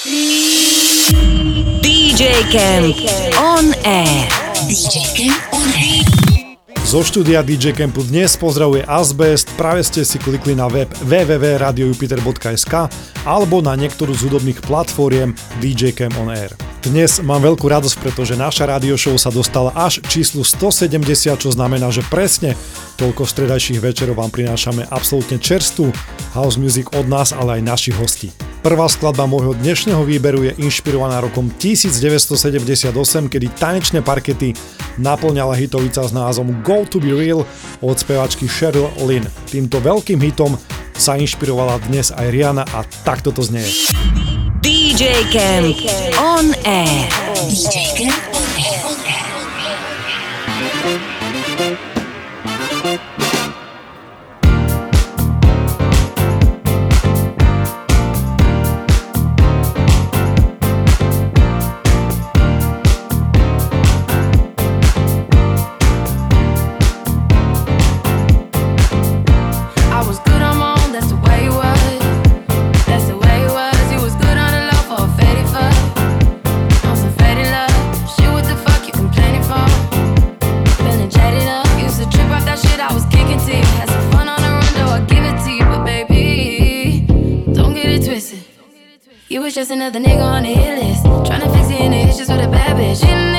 DJ Camp on air. DJ Camp on air. Zo štúdia DJ Campu dnes pozdravuje Asbest, práve ste si klikli na web www.radiojupiter.sk alebo na niektorú z hudobných platformiem DJ Camp on Air. Dnes mám veľkú radosť, pretože naša radio show sa dostala až číslu 170, čo znamená, že presne toľko stredajších večerov vám prinášame absolútne čerstvú house music od nás, ale aj našich hostí. Prvá skladba môjho dnešného výberu je inšpirovaná rokom 1978, kedy tanečné parkety naplňala hitovica s názvom Go to be real od spevačky Cheryl Lynn. Týmto veľkým hitom sa inšpirovala dnes aj Rihanna a takto to znie. DJ Camp on air. DJ just another nigga on the hit list. Tryna fix any issues with a bad bitch.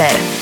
Twitter.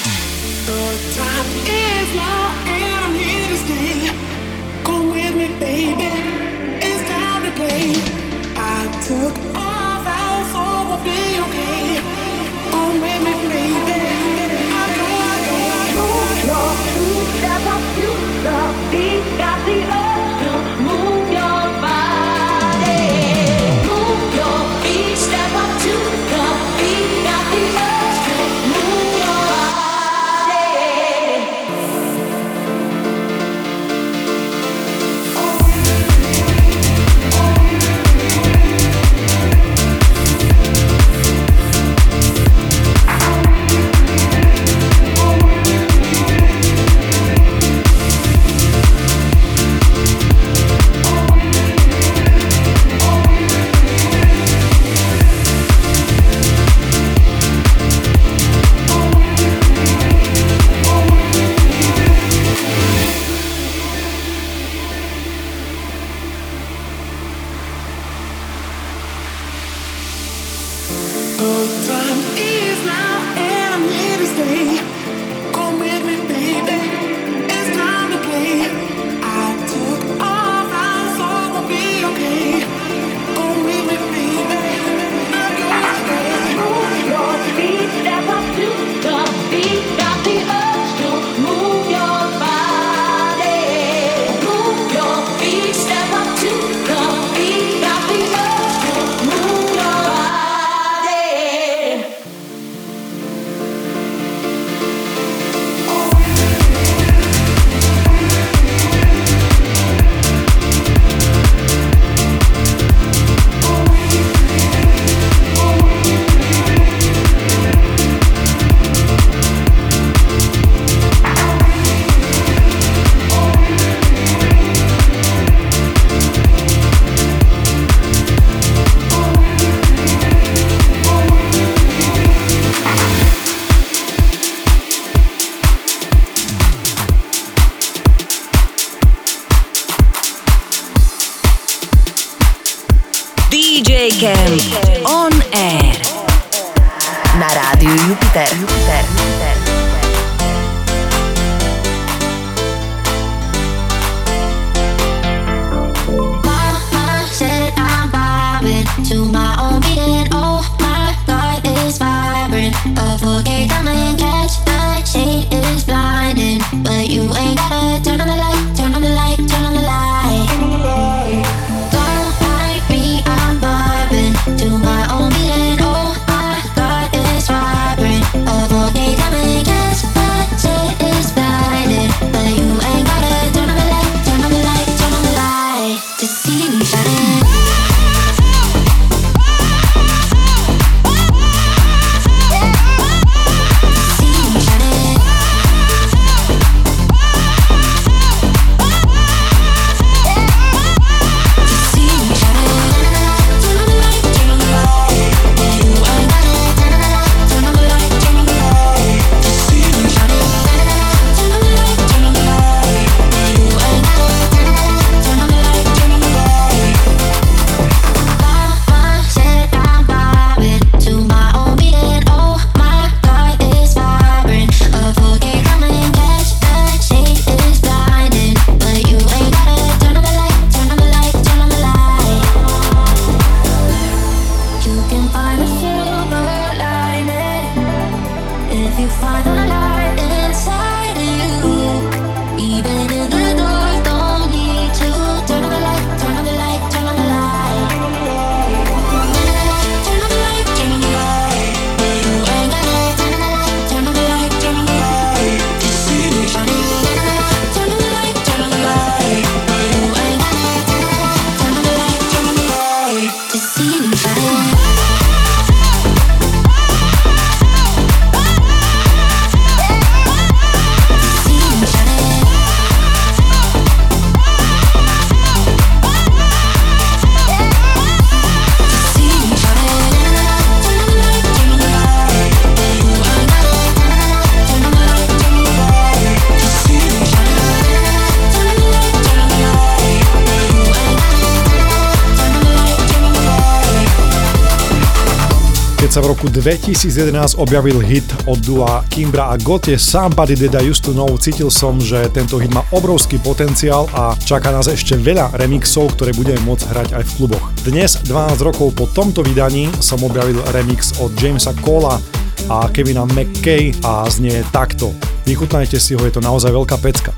2011 objavil hit od dua Kimbra a Gotie Somebody To Know, cítil som, že tento hit má obrovský potenciál a čaká nás ešte veľa remixov, ktoré budeme môcť hrať aj v kluboch. Dnes, 12 rokov po tomto vydaní, som objavil remix od Jamesa Cola a Kevina McKay a znie takto. Vychutnajte si ho, je to naozaj veľká pecka.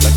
Like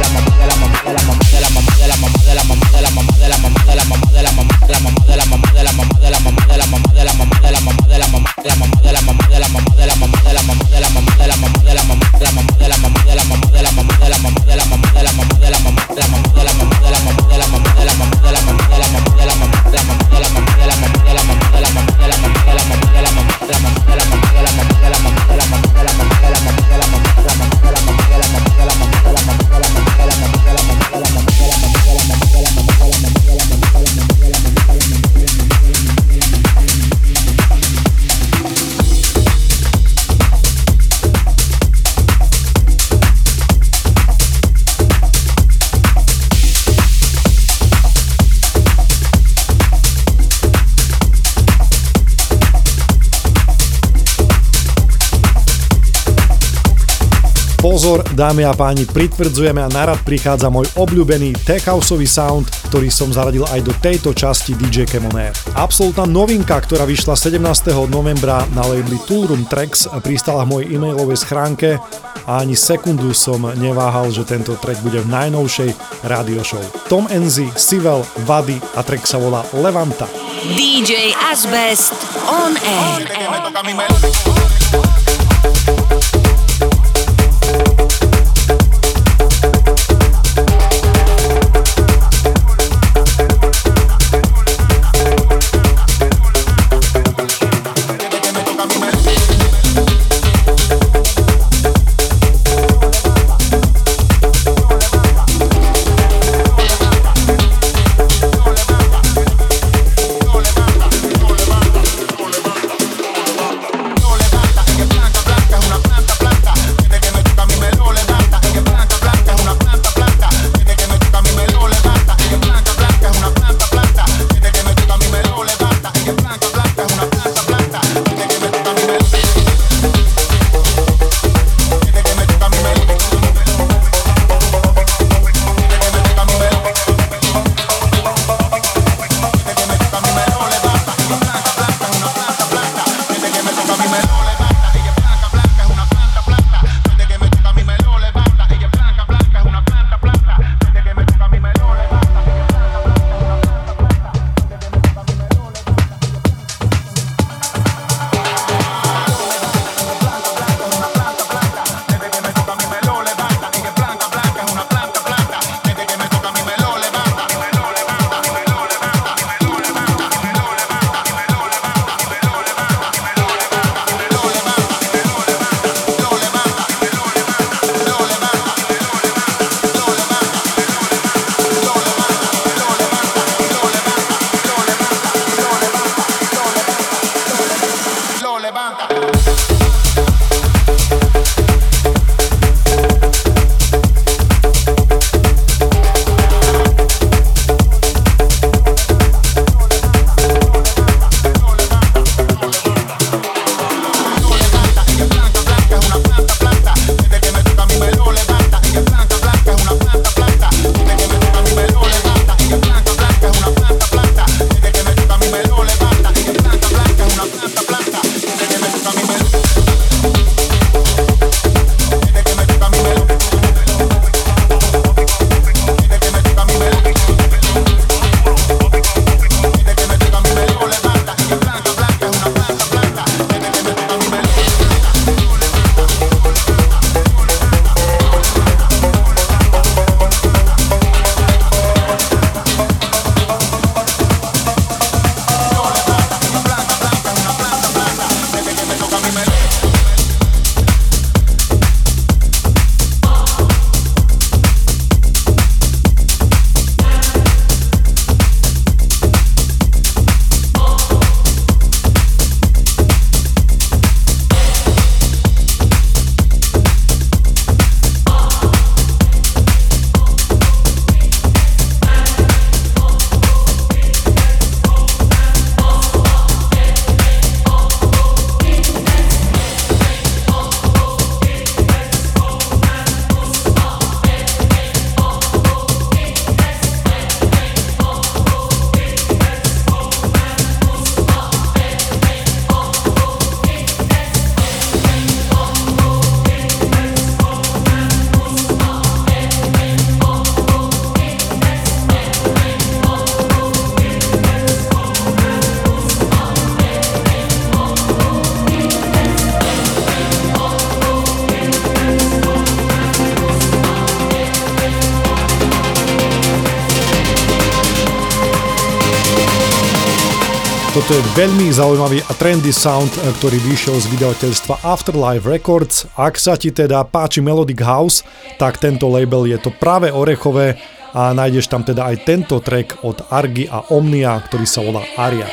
la mamá de la mamá de la mamá de la mamá de la mamá de la mamá de la mamá de la mamá de la mamá de la mamá de la mamá de la mamá de la mamá de la mamá de la mamá dámy a páni, pritvrdzujeme a narad prichádza môj obľúbený tech houseový sound, ktorý som zaradil aj do tejto časti DJ Kemoner. Absolutná novinka, ktorá vyšla 17. novembra na labeli Toolroom Tracks, pristala v mojej e-mailovej schránke a ani sekundu som neváhal, že tento track bude v najnovšej radio show. Tom Enzy, Sivel, Vady a track sa volá Levanta. DJ Asbest on air. On air. Toto je veľmi zaujímavý a trendy sound, eh, ktorý vyšiel z vydavateľstva Afterlife Records. Ak sa ti teda páči Melodic House, tak tento label je to práve orechové a nájdeš tam teda aj tento track od Argy a Omnia, ktorý sa volá Aria.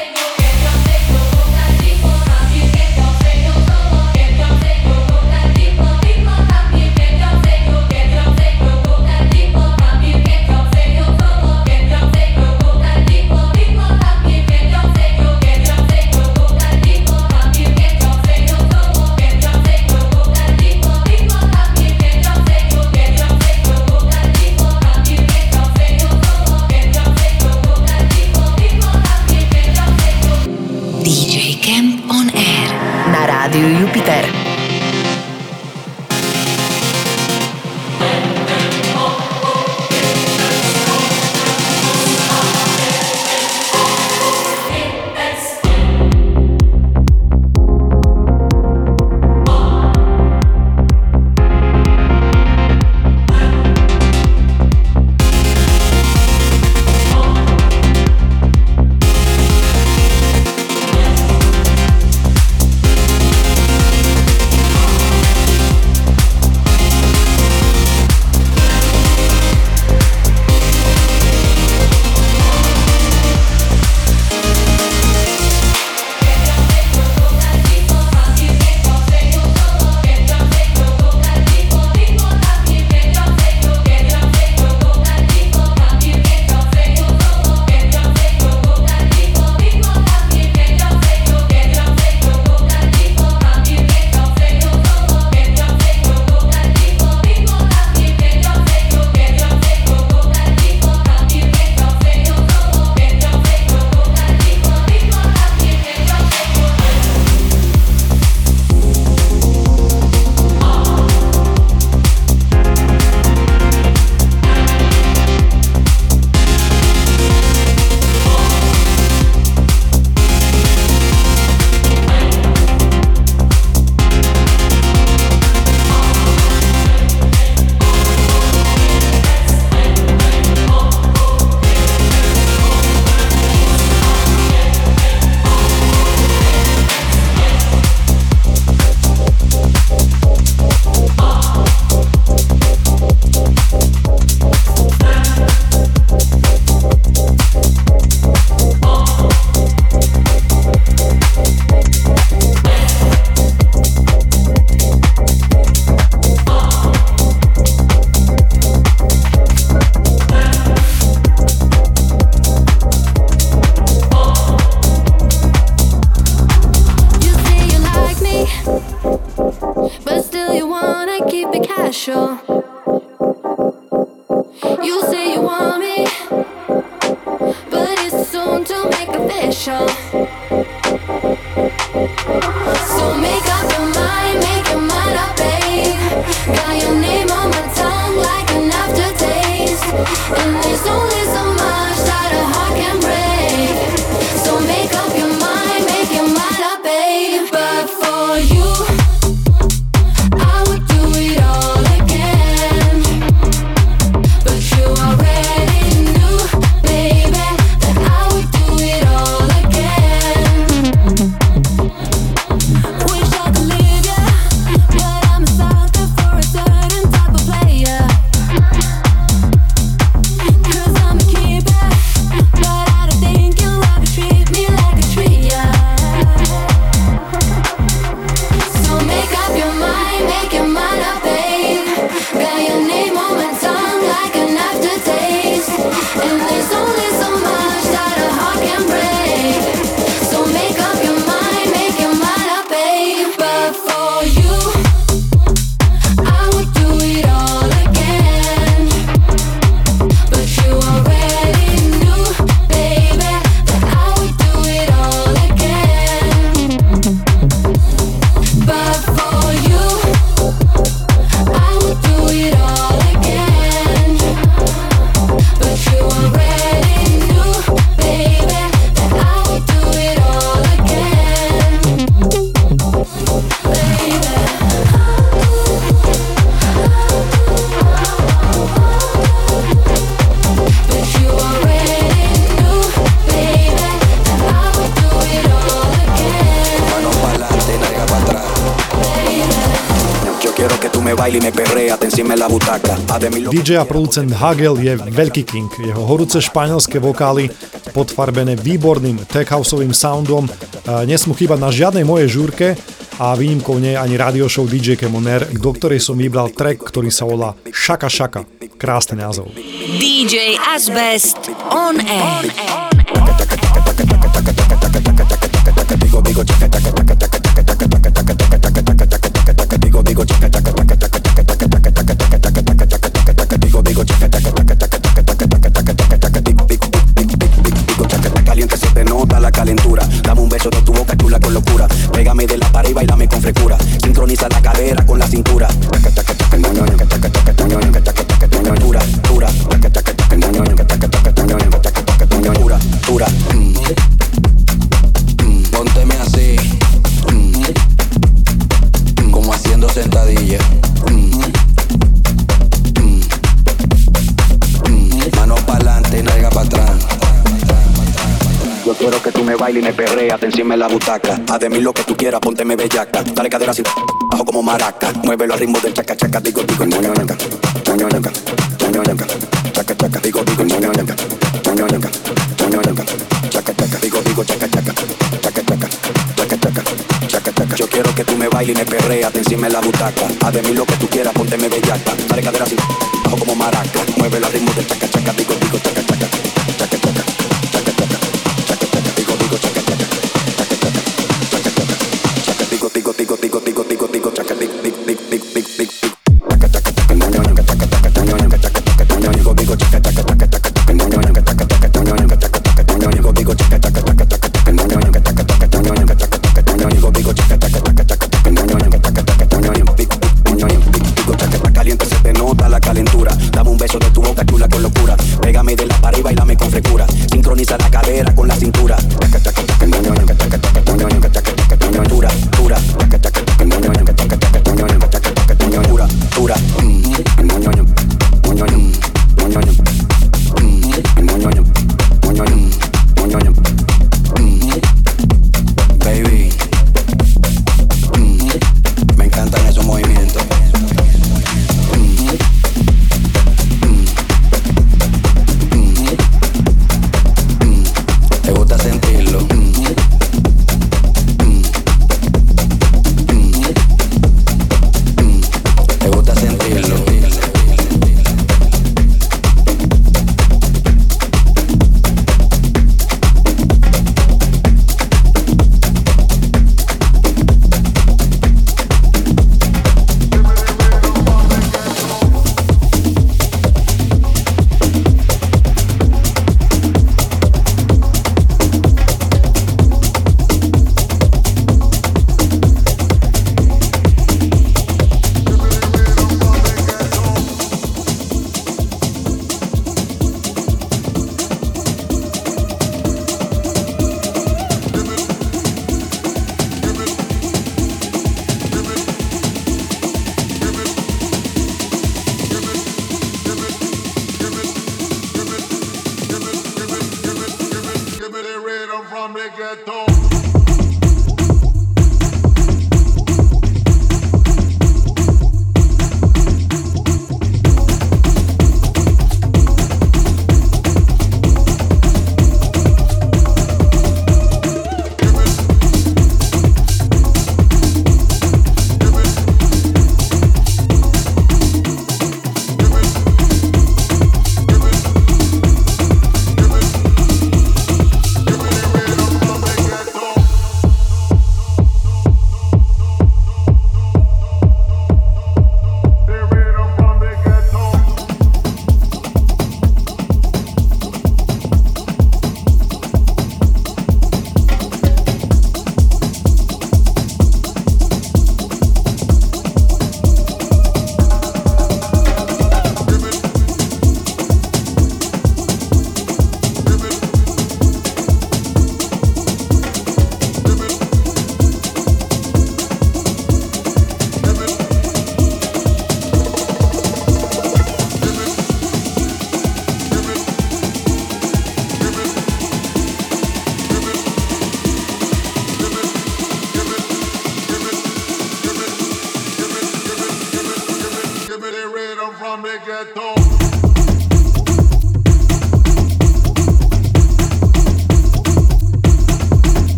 DJ a producent Hagel je veľký king. Jeho horúce španielské vokály podfarbené výborným tech houseovým soundom nesmú chýbať na žiadnej mojej žúrke a výnimkou nie je ani radio show DJ Kemoner, do ktorej som vybral track, ktorý sa volá Šaka Šaka. Krásny názov. DJ Asbest on air. Digo, digo, y me perrea, encima en la butaca. Haz de mí lo que tú quieras, pónteme bellaca. Dale cadera así, bajo como maraca. Muévelo al ritmo del chaca chaca, digo, digo, ñoño, ñoña, ñoño, ñoña, ñoño, ñoña, chaca chaca, digo, digo, ñoño, ñoña, ñoño, ñoña, ñoño, ñoña, chaca chaca, digo, digo, chaca chaca, chaca chaca, chaca chaca, chaca chaca. Yo quiero que tú me bailes y me te encima en la butaca. Haz de mí lo que tú quieras, pónteme bellaca. Dale cadera así, bajo como maraca. Muévelo al ritmo del chaca chaca, digo, digo, chaca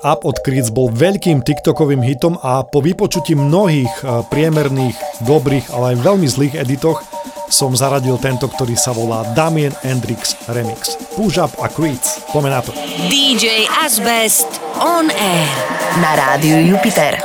Up od Creeds bol veľkým TikTokovým hitom a po vypočutí mnohých eh, priemerných, dobrých, ale aj veľmi zlých editoch som zaradil tento, ktorý sa volá Damien Hendrix Remix. Push Up a Creeds. Poďme na to. DJ Asbest on air na rádiu Jupiter.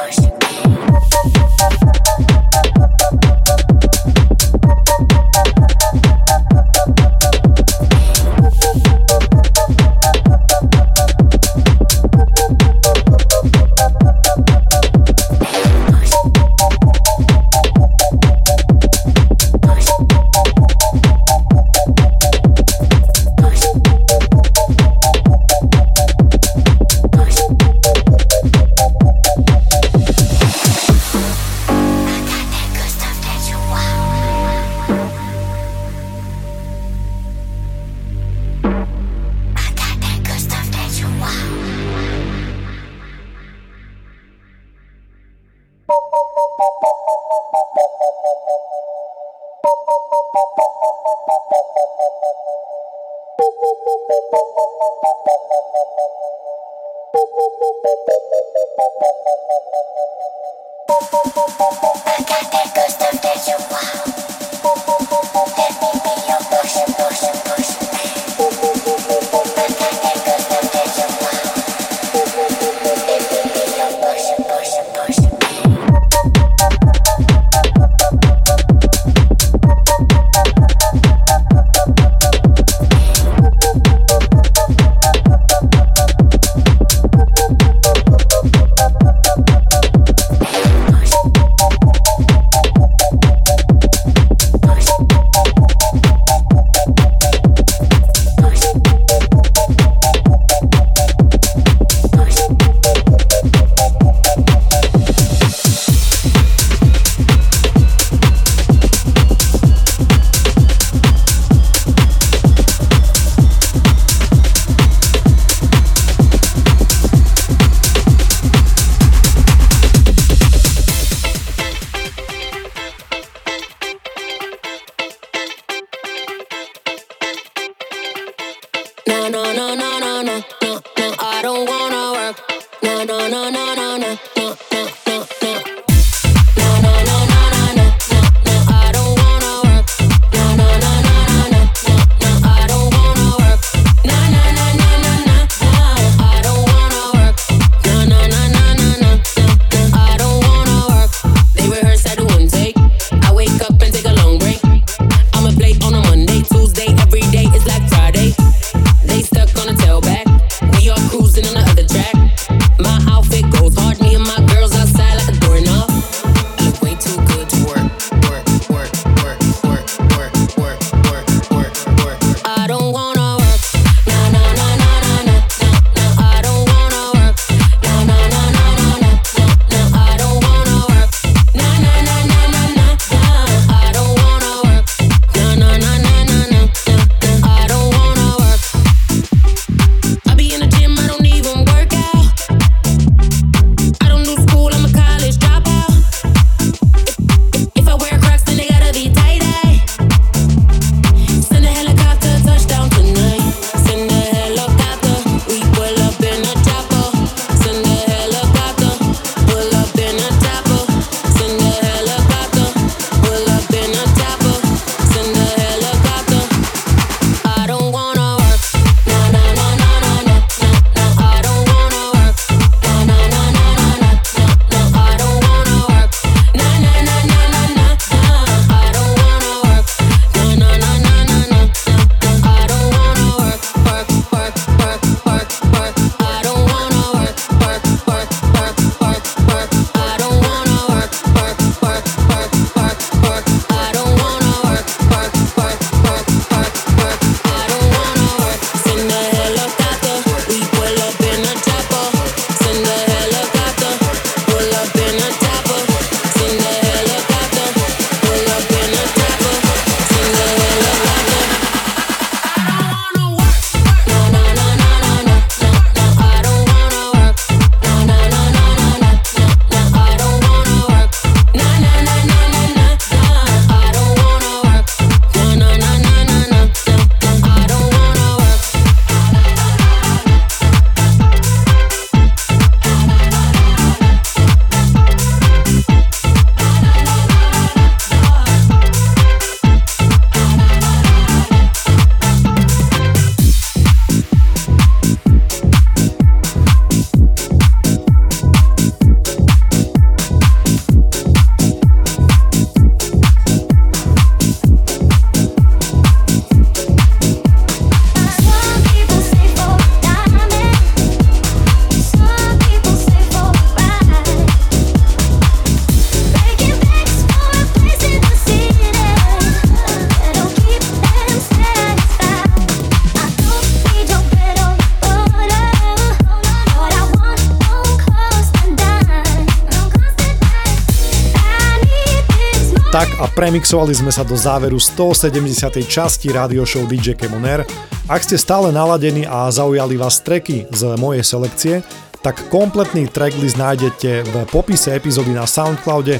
Premixovali sme sa do záveru 170. časti radio show DJ Kemoner. Ak ste stále naladení a zaujali vás treky z mojej selekcie, tak kompletný tracklist nájdete v popise epizódy na Soundcloude,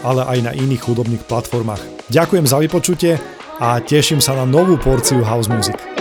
ale aj na iných hudobných platformách. Ďakujem za vypočutie a teším sa na novú porciu house music.